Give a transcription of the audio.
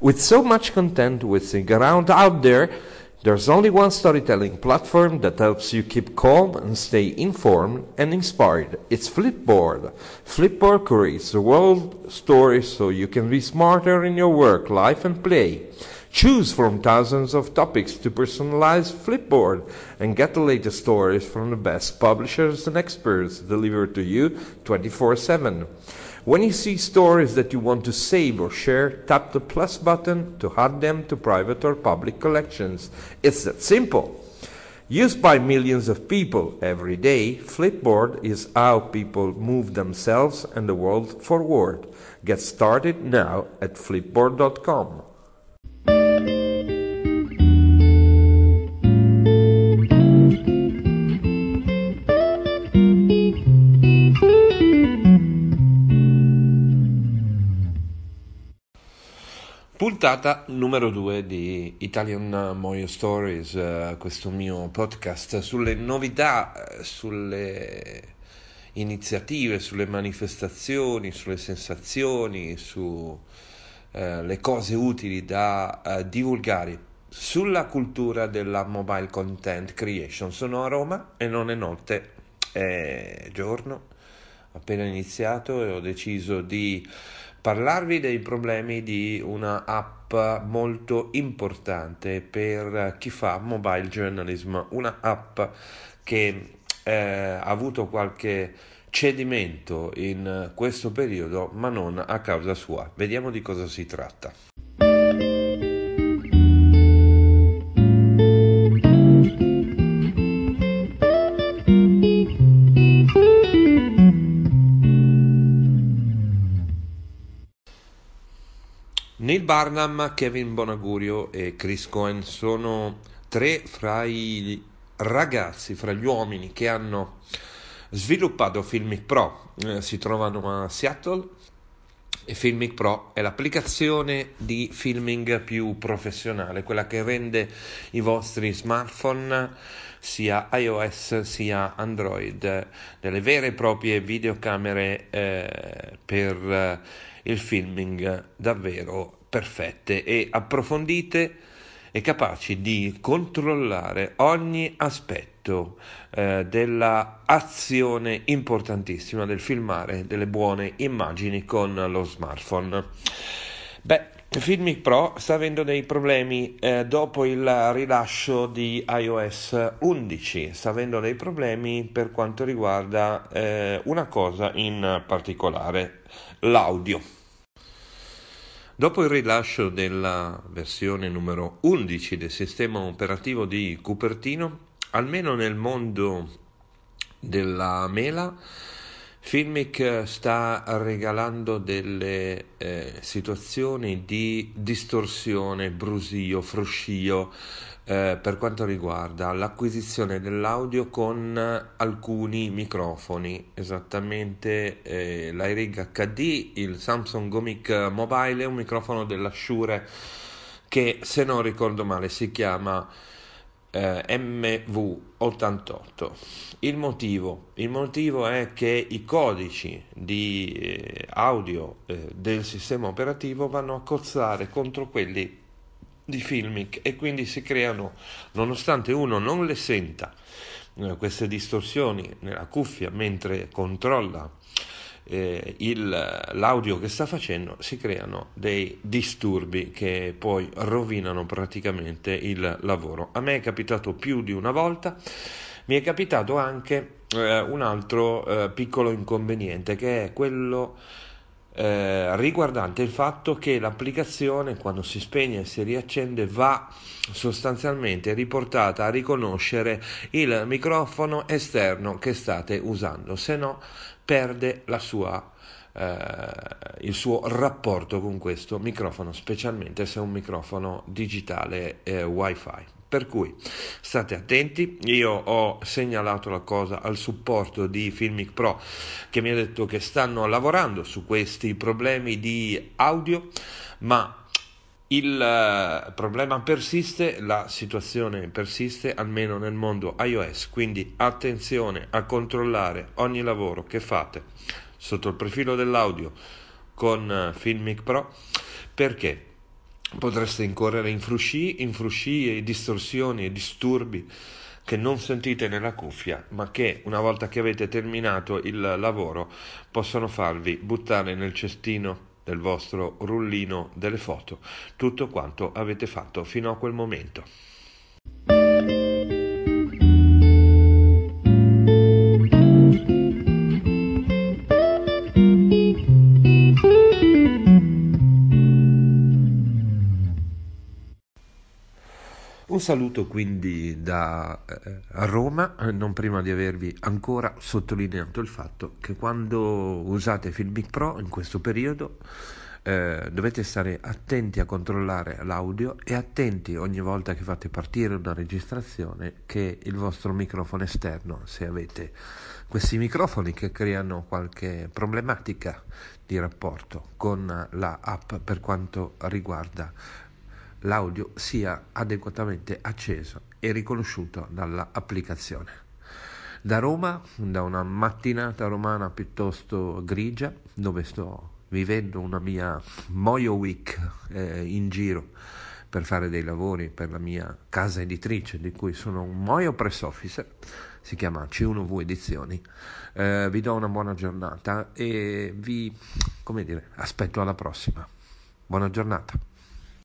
With so much content whizzing around out there, there's only one storytelling platform that helps you keep calm and stay informed and inspired. It's Flipboard. Flipboard creates the world stories so you can be smarter in your work, life, and play. Choose from thousands of topics to personalize Flipboard and get the latest stories from the best publishers and experts delivered to you 24 7. When you see stories that you want to save or share, tap the plus button to add them to private or public collections. It's that simple. Used by millions of people every day, Flipboard is how people move themselves and the world forward. Get started now at flipboard.com. Puntata numero 2 di Italian Moyo Stories, eh, questo mio podcast sulle novità, eh, sulle iniziative, sulle manifestazioni, sulle sensazioni, sulle eh, cose utili da eh, divulgare sulla cultura della mobile content creation. Sono a Roma e non è notte, è giorno, appena iniziato e ho deciso di parlarvi dei problemi di una app molto importante per chi fa mobile journalism, una app che eh, ha avuto qualche cedimento in questo periodo, ma non a causa sua. Vediamo di cosa si tratta. Neil Barnum, Kevin Bonagurio e Chris Cohen sono tre fra i ragazzi, fra gli uomini che hanno sviluppato Filmic Pro. Eh, si trovano a Seattle e Filmic Pro è l'applicazione di filming più professionale, quella che rende i vostri smartphone sia iOS sia Android delle vere e proprie videocamere eh, per eh, il filming davvero perfette e approfondite e capaci di controllare ogni aspetto eh, della azione importantissima del filmare delle buone immagini con lo smartphone. Beh, Filmic Pro sta avendo dei problemi eh, dopo il rilascio di iOS 11, sta avendo dei problemi per quanto riguarda eh, una cosa in particolare, l'audio. Dopo il rilascio della versione numero 11 del sistema operativo di Cupertino, almeno nel mondo della mela, Filmic sta regalando delle eh, situazioni di distorsione, brusio, fruscio eh, per quanto riguarda l'acquisizione dell'audio con alcuni microfoni, esattamente eh, l'iRig HD, il Samsung Gomic Mobile un microfono della Shure che se non ricordo male si chiama eh, MV88. Il motivo? Il motivo è che i codici di eh, audio eh, del sistema operativo vanno a cozzare contro quelli di Filmic e quindi si creano, nonostante uno non le senta, eh, queste distorsioni nella cuffia mentre controlla eh, il, l'audio che sta facendo, si creano dei disturbi che poi rovinano praticamente il lavoro. A me è capitato più di una volta, mi è capitato anche eh, un altro eh, piccolo inconveniente che è quello eh, riguardante il fatto che l'applicazione quando si spegne e si riaccende va sostanzialmente riportata a riconoscere il microfono esterno che state usando, se no perde sua, eh, il suo rapporto con questo microfono, specialmente se è un microfono digitale eh, wifi. Per cui state attenti, io ho segnalato la cosa al supporto di Filmic Pro che mi ha detto che stanno lavorando su questi problemi di audio, ma il eh, problema persiste, la situazione persiste almeno nel mondo iOS, quindi attenzione a controllare ogni lavoro che fate sotto il profilo dell'audio con eh, Filmic Pro perché potreste incorrere in frusci, in frusci e distorsioni e disturbi che non sentite nella cuffia, ma che una volta che avete terminato il lavoro possono farvi buttare nel cestino del vostro rullino delle foto tutto quanto avete fatto fino a quel momento. Un saluto quindi da eh, Roma, non prima di avervi ancora sottolineato il fatto che quando usate Filmic Pro in questo periodo eh, dovete stare attenti a controllare l'audio e attenti ogni volta che fate partire una registrazione che il vostro microfono esterno, se avete questi microfoni che creano qualche problematica di rapporto con la app per quanto riguarda l'audio sia adeguatamente acceso e riconosciuto dall'applicazione. Da Roma, da una mattinata romana piuttosto grigia, dove sto vivendo una mia Moyo Week eh, in giro per fare dei lavori per la mia casa editrice di cui sono un Moyo press officer, si chiama C1V Edizioni. Eh, vi do una buona giornata e vi, come dire, aspetto alla prossima. Buona giornata.